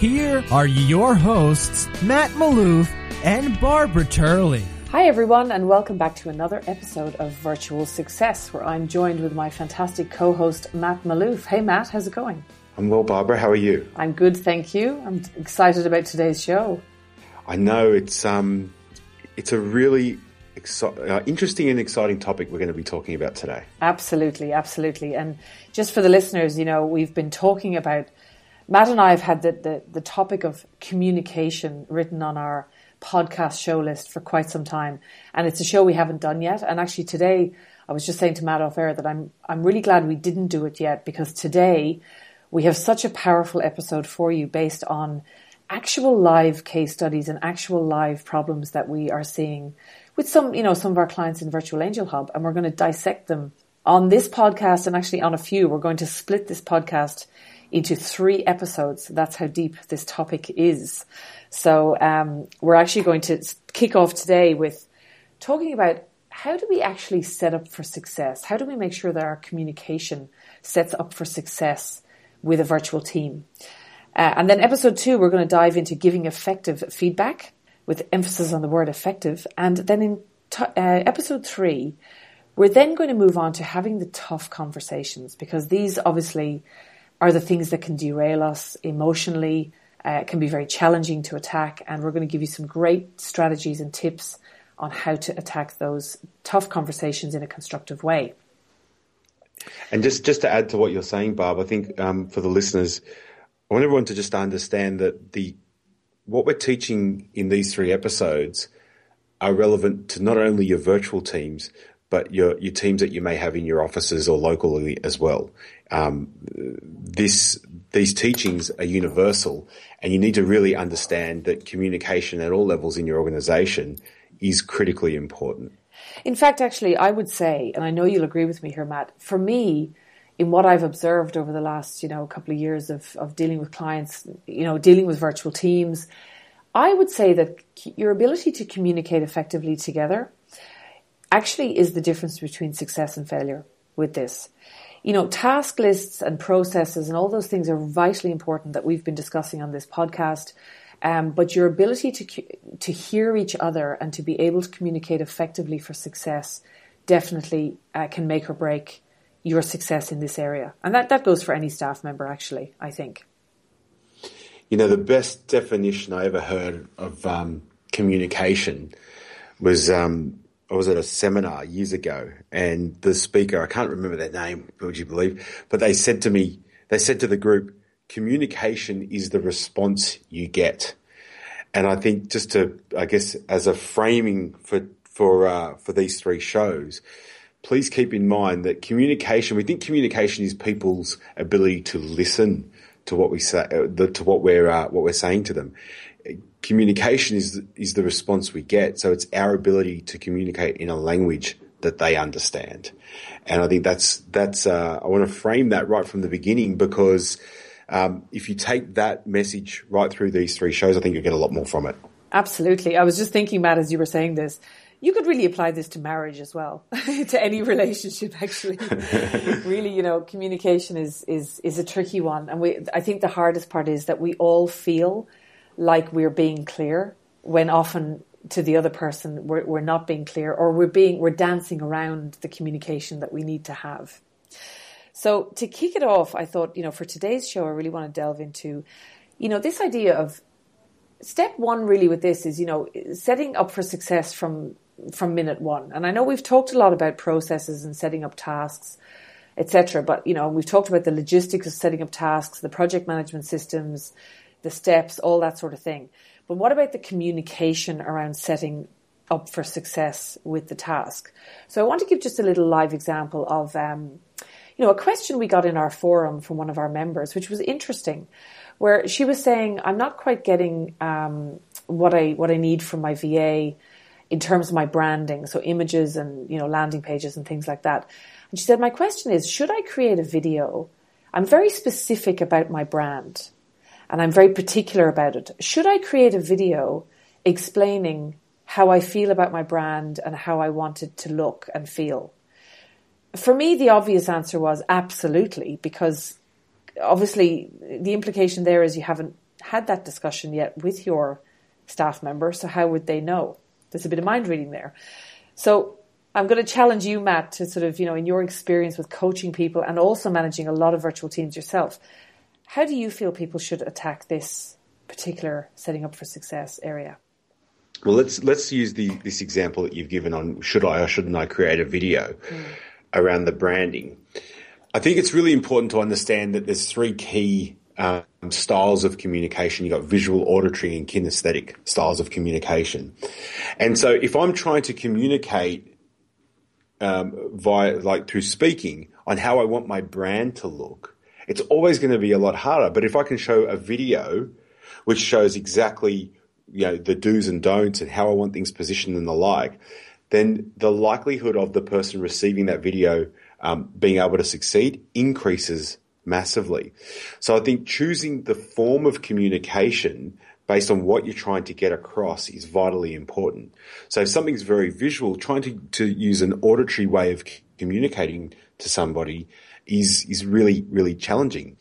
here are your hosts, Matt Malouf and Barbara Turley. Hi, everyone, and welcome back to another episode of Virtual Success, where I'm joined with my fantastic co host, Matt Malouf. Hey, Matt, how's it going? I'm well, Barbara. How are you? I'm good, thank you. I'm excited about today's show. I know it's um, it's a really exci- uh, interesting and exciting topic we're going to be talking about today. Absolutely, absolutely. And just for the listeners, you know, we've been talking about Matt and I have had the, the, the topic of communication written on our podcast show list for quite some time. And it's a show we haven't done yet. And actually today, I was just saying to Matt off air that I'm, I'm really glad we didn't do it yet because today we have such a powerful episode for you based on actual live case studies and actual live problems that we are seeing with some, you know, some of our clients in Virtual Angel Hub. And we're going to dissect them on this podcast and actually on a few. We're going to split this podcast into three episodes. That's how deep this topic is. So um, we're actually going to kick off today with talking about how do we actually set up for success? How do we make sure that our communication sets up for success with a virtual team? Uh, and then episode two, we're going to dive into giving effective feedback with emphasis on the word effective. And then in t- uh, episode three, we're then going to move on to having the tough conversations because these obviously are the things that can derail us emotionally, uh, can be very challenging to attack. And we're going to give you some great strategies and tips on how to attack those tough conversations in a constructive way. And just, just to add to what you're saying, Barb, I think um, for the listeners, I want everyone to just understand that the what we're teaching in these three episodes are relevant to not only your virtual teams, but your, your teams that you may have in your offices or locally as well. Um, this, these teachings are universal and you need to really understand that communication at all levels in your organization is critically important. In fact, actually, I would say, and I know you'll agree with me here, Matt, for me, in what I've observed over the last, you know, couple of years of, of dealing with clients, you know, dealing with virtual teams, I would say that your ability to communicate effectively together actually is the difference between success and failure with this. You know, task lists and processes and all those things are vitally important that we've been discussing on this podcast. Um, but your ability to to hear each other and to be able to communicate effectively for success definitely uh, can make or break your success in this area, and that that goes for any staff member. Actually, I think. You know, the best definition I ever heard of um, communication was um, I was at a seminar years ago and the speaker, I can't remember their name, would you believe, but they said to me, they said to the group, communication is the response you get. And I think just to, I guess, as a framing for, for, uh, for these three shows, please keep in mind that communication, we think communication is people's ability to listen to what we say, uh, to what we're, uh, what we're saying to them communication is is the response we get. So it's our ability to communicate in a language that they understand, and I think that's that's. Uh, I want to frame that right from the beginning because um, if you take that message right through these three shows, I think you'll get a lot more from it. Absolutely. I was just thinking, Matt, as you were saying this, you could really apply this to marriage as well, to any relationship actually. really, you know, communication is, is, is a tricky one. And we, I think the hardest part is that we all feel like we're being clear when often to the other person we're, we're not being clear or we're being we're dancing around the communication that we need to have. So to kick it off i thought you know for today's show i really want to delve into you know this idea of step one really with this is you know setting up for success from from minute one. And i know we've talked a lot about processes and setting up tasks etc but you know we've talked about the logistics of setting up tasks the project management systems the steps, all that sort of thing. But what about the communication around setting up for success with the task? So I want to give just a little live example of, um, you know, a question we got in our forum from one of our members, which was interesting, where she was saying, I'm not quite getting um, what I what I need from my VA in terms of my branding, so images and you know landing pages and things like that. And she said, my question is, should I create a video? I'm very specific about my brand, and I'm very particular about it. Should I create a video explaining how I feel about my brand and how I want it to look and feel? For me, the obvious answer was absolutely, because obviously the implication there is you haven't had that discussion yet with your staff member, so how would they know? There's a bit of mind reading there. So I'm going to challenge you, Matt, to sort of, you know, in your experience with coaching people and also managing a lot of virtual teams yourself, how do you feel people should attack this particular setting up for success area? Well, let's let's use the this example that you've given on should I or shouldn't I create a video mm. around the branding. I think it's really important to understand that there's three key um, styles of communication. You've got visual, auditory, and kinesthetic styles of communication. And so if I'm trying to communicate um, via, like through speaking on how I want my brand to look, it's always going to be a lot harder. But if I can show a video which shows exactly, you know, the do's and don'ts and how I want things positioned and the like, then the likelihood of the person receiving that video um, being able to succeed increases massively. So I think choosing the form of communication based on what you're trying to get across is vitally important. So if something's very visual, trying to, to use an auditory way of communicating to somebody is, is really, really challenging.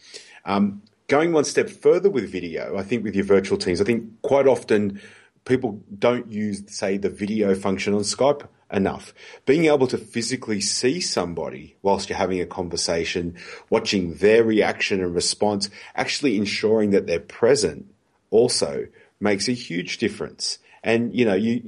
Um, going one step further with video, I think with your virtual teams, I think quite often people don't use, say, the video function on Skype enough. Being able to physically see somebody whilst you're having a conversation, watching their reaction and response, actually ensuring that they're present also makes a huge difference. And, you know, you,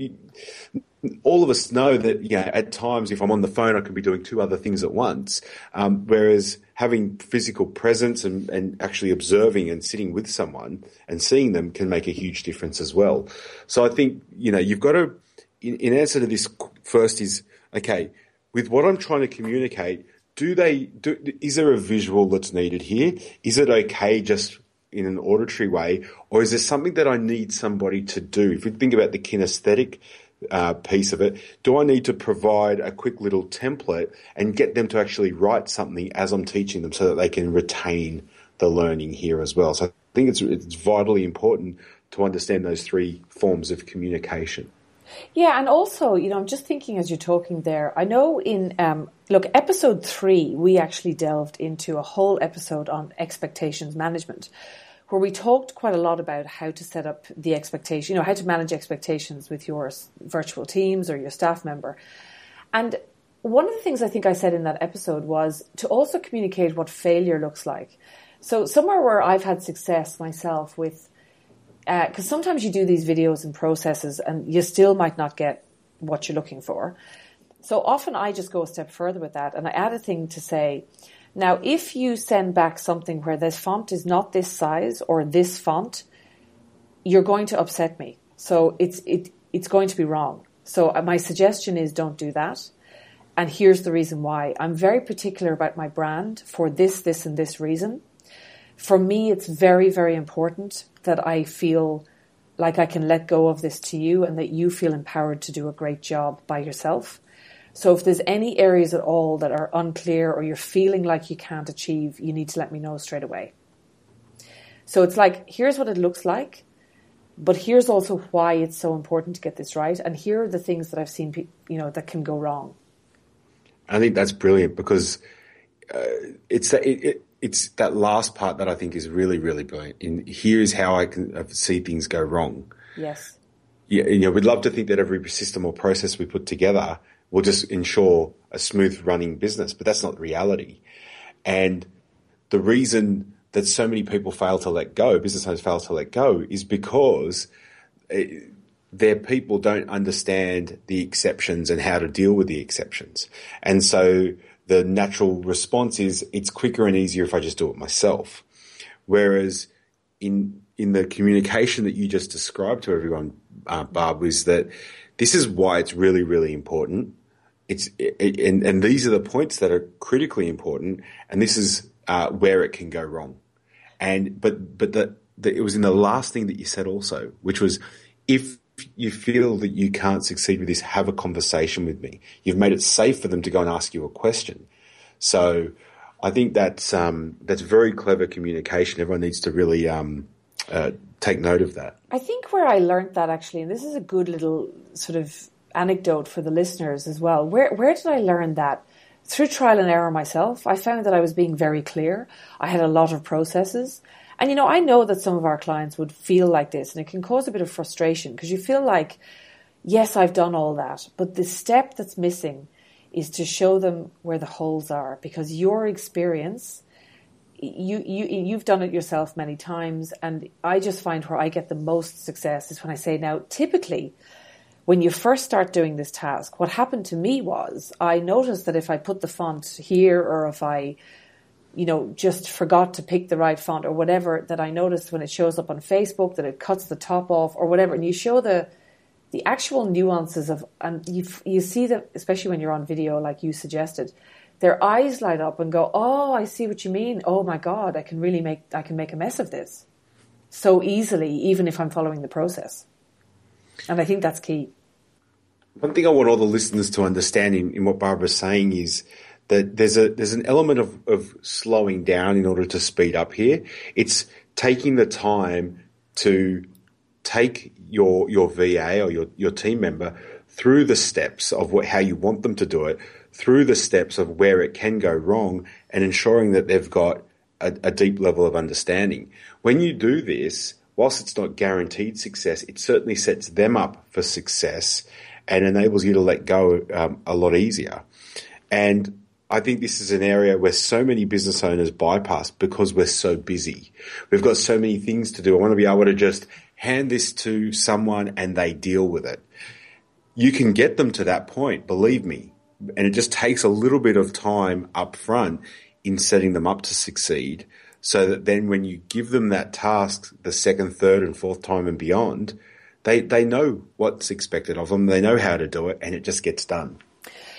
you all of us know that, know, at times if I'm on the phone, I can be doing two other things at once. Um, whereas having physical presence and, and actually observing and sitting with someone and seeing them can make a huge difference as well. So I think, you know, you've got to, in, in answer to this first is, okay, with what I'm trying to communicate, do they, do, is there a visual that's needed here? Is it okay just in an auditory way, or is there something that I need somebody to do? If we think about the kinesthetic uh, piece of it, do I need to provide a quick little template and get them to actually write something as I'm teaching them so that they can retain the learning here as well? So I think it's, it's vitally important to understand those three forms of communication. Yeah, and also, you know, I'm just thinking as you're talking there, I know in, um, look, episode three, we actually delved into a whole episode on expectations management, where we talked quite a lot about how to set up the expectation, you know, how to manage expectations with your virtual teams or your staff member. And one of the things I think I said in that episode was to also communicate what failure looks like. So somewhere where I've had success myself with because uh, sometimes you do these videos and processes and you still might not get what you're looking for. So often I just go a step further with that and I add a thing to say, now if you send back something where this font is not this size or this font, you're going to upset me. So it's, it, it's going to be wrong. So uh, my suggestion is don't do that. And here's the reason why. I'm very particular about my brand for this, this and this reason. For me, it's very, very important that I feel like I can let go of this to you and that you feel empowered to do a great job by yourself. So if there's any areas at all that are unclear or you're feeling like you can't achieve, you need to let me know straight away. So it's like, here's what it looks like, but here's also why it's so important to get this right. And here are the things that I've seen, you know, that can go wrong. I think that's brilliant because uh, it's it, it, it's that last part that I think is really, really brilliant. And here's how I can uh, see things go wrong. Yes. Yeah, you know, we'd love to think that every system or process we put together will just ensure a smooth running business, but that's not reality. And the reason that so many people fail to let go, business owners fail to let go, is because it, eh, their people don't understand the exceptions and how to deal with the exceptions. And so the natural response is it's quicker and easier if I just do it myself. Whereas in in the communication that you just described to everyone, uh, Barb, was that this is why it's really really important. It's it, and and these are the points that are critically important, and this is uh, where it can go wrong. And but but it was in the last thing that you said also, which was if you feel that you can't succeed with this, have a conversation with me. You've made it safe for them to go and ask you a question. So I think that's um, that's very clever communication. Everyone needs to really um, uh, take note of that. I think where I learned that actually, and this is a good little sort of anecdote for the listeners as well. Where where did I learn that? Through trial and error myself, I found that I was being very clear. I had a lot of processes. And you know, I know that some of our clients would feel like this and it can cause a bit of frustration because you feel like, yes, I've done all that, but the step that's missing is to show them where the holes are because your experience you you you've done it yourself many times and I just find where I get the most success is when I say now typically when you first start doing this task what happened to me was I noticed that if I put the font here or if I you know, just forgot to pick the right font or whatever that I noticed when it shows up on Facebook that it cuts the top off or whatever. And you show the, the actual nuances of, and you, you see that, especially when you're on video, like you suggested, their eyes light up and go, Oh, I see what you mean. Oh my God, I can really make, I can make a mess of this so easily, even if I'm following the process. And I think that's key. One thing I want all the listeners to understand in, in what Barbara's saying is, that there's a there's an element of, of slowing down in order to speed up here. It's taking the time to take your your VA or your, your team member through the steps of what, how you want them to do it, through the steps of where it can go wrong, and ensuring that they've got a, a deep level of understanding. When you do this, whilst it's not guaranteed success, it certainly sets them up for success and enables you to let go um, a lot easier. And I think this is an area where so many business owners bypass because we're so busy. We've got so many things to do. I want to be able to just hand this to someone and they deal with it. You can get them to that point, believe me. And it just takes a little bit of time up front in setting them up to succeed so that then when you give them that task the second, third and fourth time and beyond, they, they know what's expected of them. They know how to do it and it just gets done.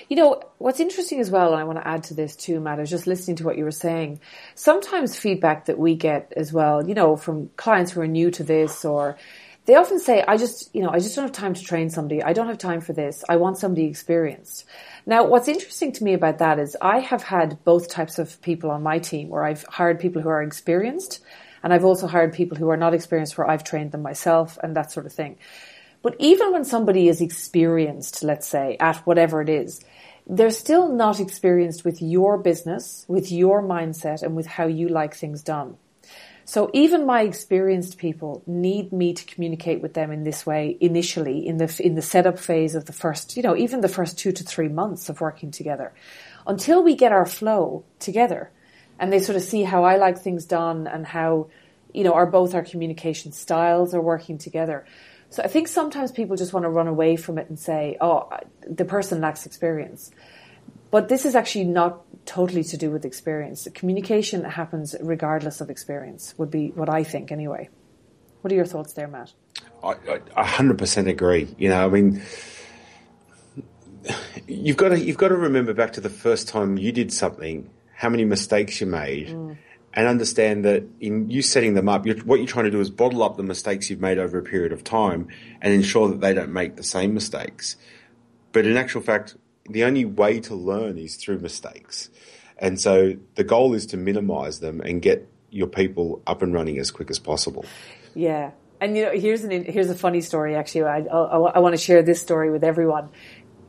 You know, what's interesting as well, and I want to add to this too, Matt, I was just listening to what you were saying. Sometimes feedback that we get as well, you know, from clients who are new to this or they often say, I just, you know, I just don't have time to train somebody. I don't have time for this. I want somebody experienced. Now, what's interesting to me about that is I have had both types of people on my team where I've hired people who are experienced and I've also hired people who are not experienced where I've trained them myself and that sort of thing. But even when somebody is experienced, let's say, at whatever it is, they're still not experienced with your business, with your mindset, and with how you like things done. So even my experienced people need me to communicate with them in this way initially in the in the setup phase of the first, you know, even the first 2 to 3 months of working together until we get our flow together and they sort of see how I like things done and how you know, our both our communication styles are working together. So I think sometimes people just want to run away from it and say, oh, the person lacks experience. But this is actually not totally to do with experience. Communication happens regardless of experience, would be what I think anyway. What are your thoughts there, Matt? I, I 100% agree. You know, I mean, you've got to you've got to remember back to the first time you did something, how many mistakes you made, mm and understand that in you setting them up, you're, what you're trying to do is bottle up the mistakes you've made over a period of time and ensure that they don't make the same mistakes. But in actual fact, the only way to learn is through mistakes. And so the goal is to minimize them and get your people up and running as quick as possible. Yeah. And you know, here's an here's a funny story. Actually, I, I, I want to share this story with everyone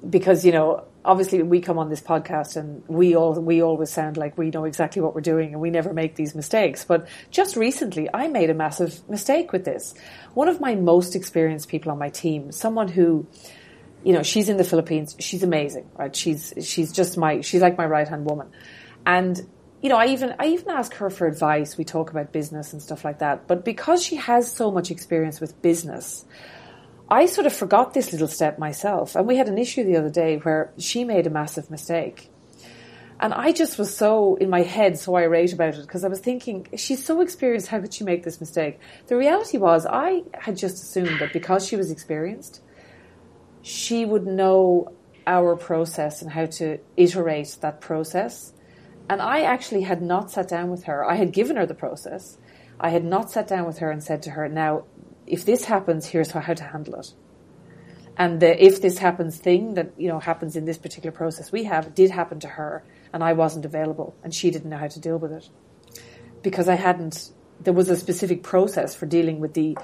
because you know obviously we come on this podcast and we all we always sound like we know exactly what we're doing and we never make these mistakes but just recently i made a massive mistake with this one of my most experienced people on my team someone who you know she's in the philippines. She's amazing right? She's she's just my she's like my right hand woman. And you know i even i even ask her for advice. We talk about business and stuff like that. But because she has so much experience with business I sort of forgot this little step myself. And we had an issue the other day where she made a massive mistake. And I just was so in my head, so irate about it. Because I was thinking, she's so experienced, how could she make this mistake? The reality was, I had just assumed that because she was experienced, she would know our process and how to iterate that process. And I actually had not sat down with her. I had given her the process. I had not sat down with her and said to her, now, if this happens, here's how, to handle it. And the if this happens thing that, you know, happens in this particular process we have did happen to her and I wasn't available and she didn't know how to deal with it. Because I hadn't, there was a specific process for dealing with the,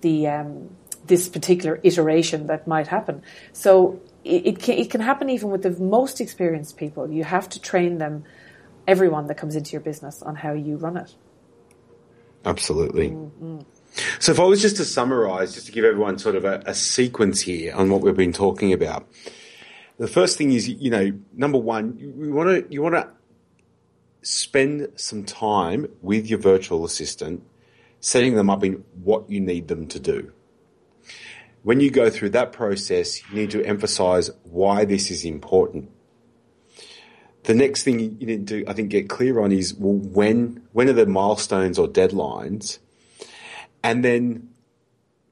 the, um, this particular iteration that might happen. So it, it, can, it can happen even with the most experienced people. You have to train them, everyone that comes into your business, on how you run it. Absolutely. Mm-hmm. So if I was just to summarize, just to give everyone sort of a, a, sequence here on what we've been talking about, the first thing is, you know, number one, you want to you want to spend some time with your virtual assistant, setting them up in what you need them to do. When you go through that process, you need to emphasize why this is important. The next thing you need to, I think, get clear on is well, when when are the milestones or deadlines and then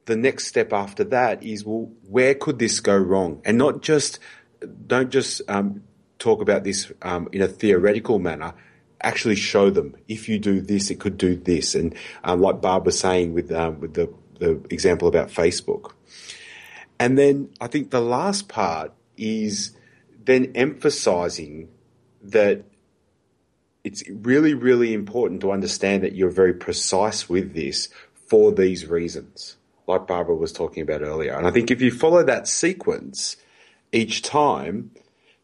the next step after that is, well, where could this go wrong? And not just, don't just um, talk about this um, in a theoretical manner. Actually show them if you do this, it could do this. And um, like Barb was saying with um, with the, the example about Facebook. And then I think the last part is then emphasizing that it's really, really important to understand that you're very precise with this for these reasons, like Barbara was talking about earlier. And I think if you follow that sequence each time,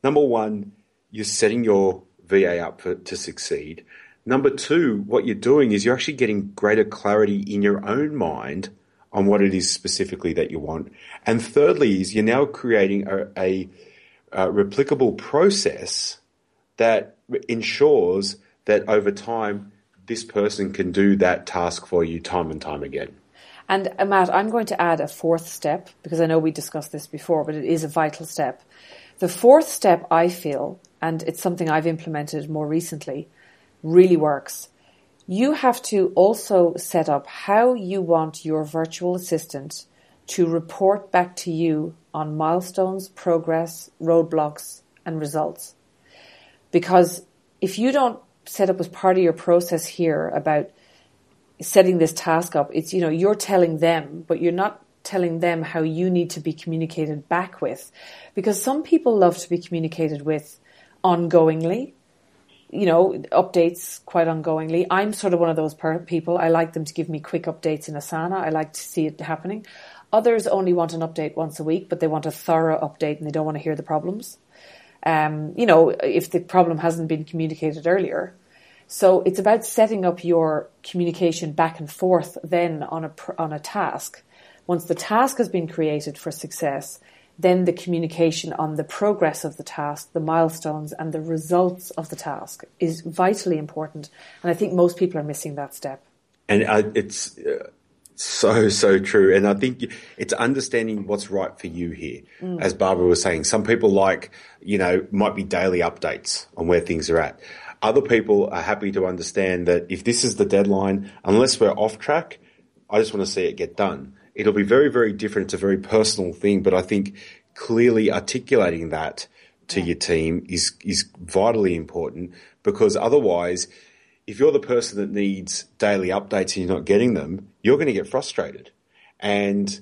number one, you're setting your VA up for, to succeed. Number two, what you're doing is you're actually getting greater clarity in your own mind on what it is specifically that you want. And thirdly, is you're now creating a, a, a replicable process that ensures that over time this person can do that task for you time and time again. And uh, Matt, I'm going to add a fourth step because I know we discussed this before, but it is a vital step. The fourth step, I feel, and it's something I've implemented more recently, really works. You have to also set up how you want your virtual assistant to report back to you on milestones, progress, roadblocks, and results. Because if you don't set up as part of your process here about setting this task up, it's, you know, you're telling them, but you're not telling them how you need to be communicated back with. Because some people love to be communicated with ongoingly, you know, updates quite ongoingly. I'm sort of one of those per- people. I like them to give me quick updates in Asana. I like to see it happening. Others only want an update once a week, but they want a thorough update and they don't want to hear the problems. Um, you know, if the problem hasn't been communicated earlier, so it's about setting up your communication back and forth then on a, on a task. Once the task has been created for success, then the communication on the progress of the task, the milestones and the results of the task is vitally important. And I think most people are missing that step. And uh, it's uh, so, so true. And I think it's understanding what's right for you here. Mm. As Barbara was saying, some people like, you know, might be daily updates on where things are at. Other people are happy to understand that if this is the deadline, unless we're off track, I just want to see it get done. It'll be very, very different. It's a very personal thing, but I think clearly articulating that to yeah. your team is, is vitally important because otherwise, if you're the person that needs daily updates and you're not getting them, you're going to get frustrated. And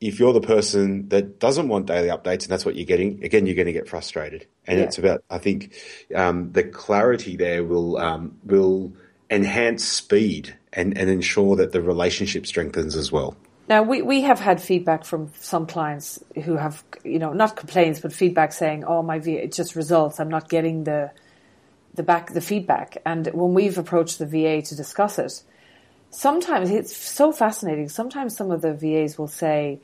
if you're the person that doesn't want daily updates and that's what you're getting, again, you're going to get frustrated. And yeah. it's about, I think, um, the clarity there will um, will enhance speed and, and ensure that the relationship strengthens as well. Now we, we have had feedback from some clients who have you know not complaints but feedback saying oh my VA it just results I'm not getting the the back the feedback and when we've approached the VA to discuss it sometimes it's so fascinating. Sometimes some of the VAs will say,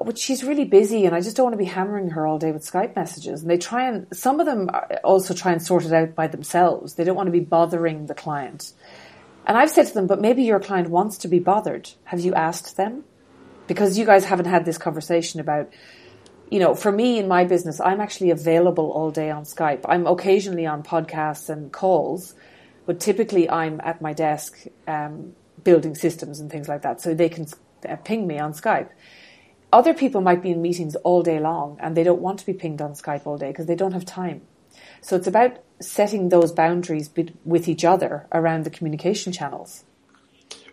oh, but she's really busy and I just don't want to be hammering her all day with Skype messages. And they try and, some of them uh, also try and sort it out by themselves. They don't want to be bothering the client. And I've said to them, but maybe your client wants to be bothered. Have you asked them? Because you guys haven't had this conversation about, you know, for me in my business, I'm actually available all day on Skype. I'm occasionally on podcasts and calls, but typically I'm at my desk, um, building systems and things like that. So they can uh, ping me on Skype. Other people might be in meetings all day long and they don't want to be pinged on Skype all day because they don't have time. So it's about setting those boundaries with each other around the communication channels.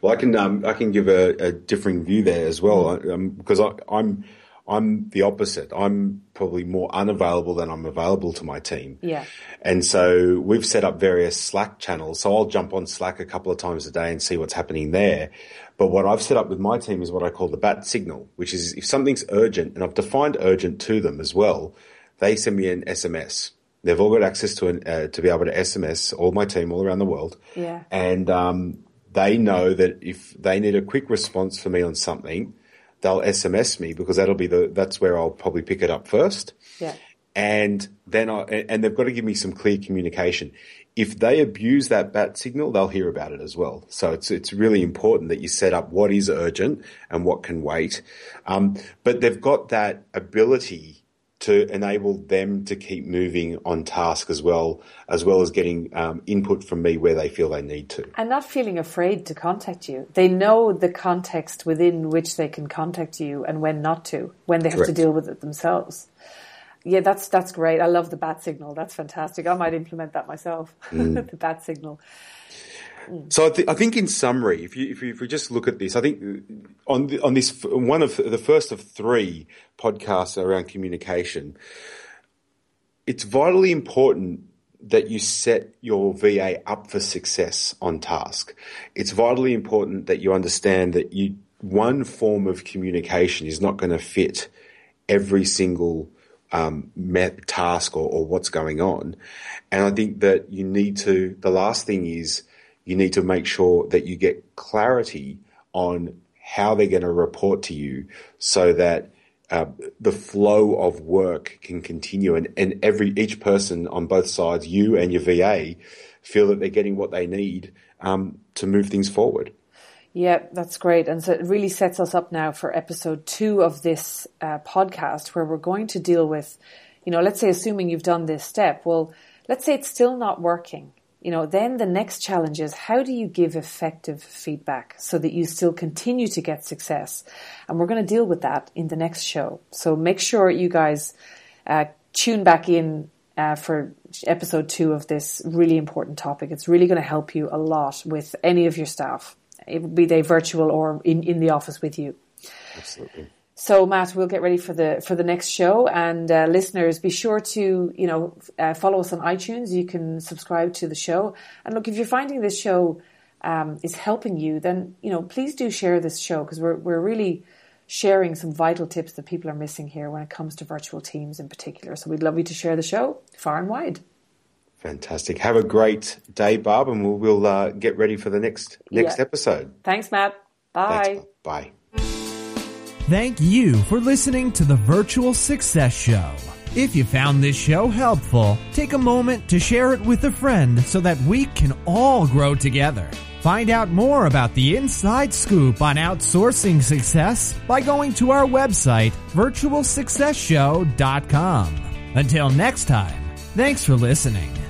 Well, I can um, I can give a, a differing view there as well um, because I, I'm I'm the opposite. I'm probably more unavailable than I'm available to my team. Yeah. And so we've set up various Slack channels. So I'll jump on Slack a couple of times a day and see what's happening there. But what I've set up with my team is what I call the bat signal, which is if something's urgent, and I've defined urgent to them as well, they send me an SMS. They've all got access to an, uh, to be able to SMS all my team all around the world. Yeah. And um, they know that if they need a quick response for me on something, they'll SMS me because that'll be the that's where I'll probably pick it up first. Yeah. And then I and they've got to give me some clear communication. If they abuse that bat signal, they'll hear about it as well. So it's it's really important that you set up what is urgent and what can wait. Um, but they've got that ability to enable them to keep moving on task as well, as well as getting um, input from me where they feel they need to. And not feeling afraid to contact you. They know the context within which they can contact you and when not to, when they have Correct. to deal with it themselves. Yeah, that's that's great. I love the bat signal. That's fantastic. I might implement that myself. Mm. the bat signal. So I, th- I think in summary, if you, if you if we just look at this, I think on the, on this one of the first of three podcasts around communication, it's vitally important that you set your VA up for success on task. It's vitally important that you understand that you one form of communication is not going to fit every single um, task or, or what's going on. And I think that you need to, the last thing is you need to make sure that you get clarity on how they're going to report to you so that uh, the flow of work can continue and, and every, each person on both sides, you and your VA, feel that they're getting what they need um, to move things forward. Yeah, that's great. And so it really sets us up now for episode two of this uh, podcast where we're going to deal with, you know, let's say assuming you've done this step, well, let's say it's still not working. You know, then the next challenge is how do you give effective feedback so that you still continue to get success? And we're going to deal with that in the next show. So make sure you guys uh, tune back in uh, for episode two of this really important topic. It's really going to help you a lot with any of your staff, be they virtual or in, in the office with you. Absolutely. So Matt, we'll get ready for the for the next show, and uh, listeners, be sure to you know uh, follow us on iTunes. You can subscribe to the show, and look if you're finding this show um, is helping you, then you know please do share this show because we're we're really sharing some vital tips that people are missing here when it comes to virtual teams in particular. So we'd love you to share the show far and wide. Fantastic. Have a great day, Barb, and we'll, we'll uh, get ready for the next next Yeah. episode. Thanks, Matt. Bye. Thanks, Bye. Thank you for listening to the Virtual Success Show. If you found this show helpful, take a moment to share it with a friend so that we can all grow together. Find out more about the inside scoop on outsourcing success by going to our website, virtualsuccessshow.com. Until next time, thanks for listening.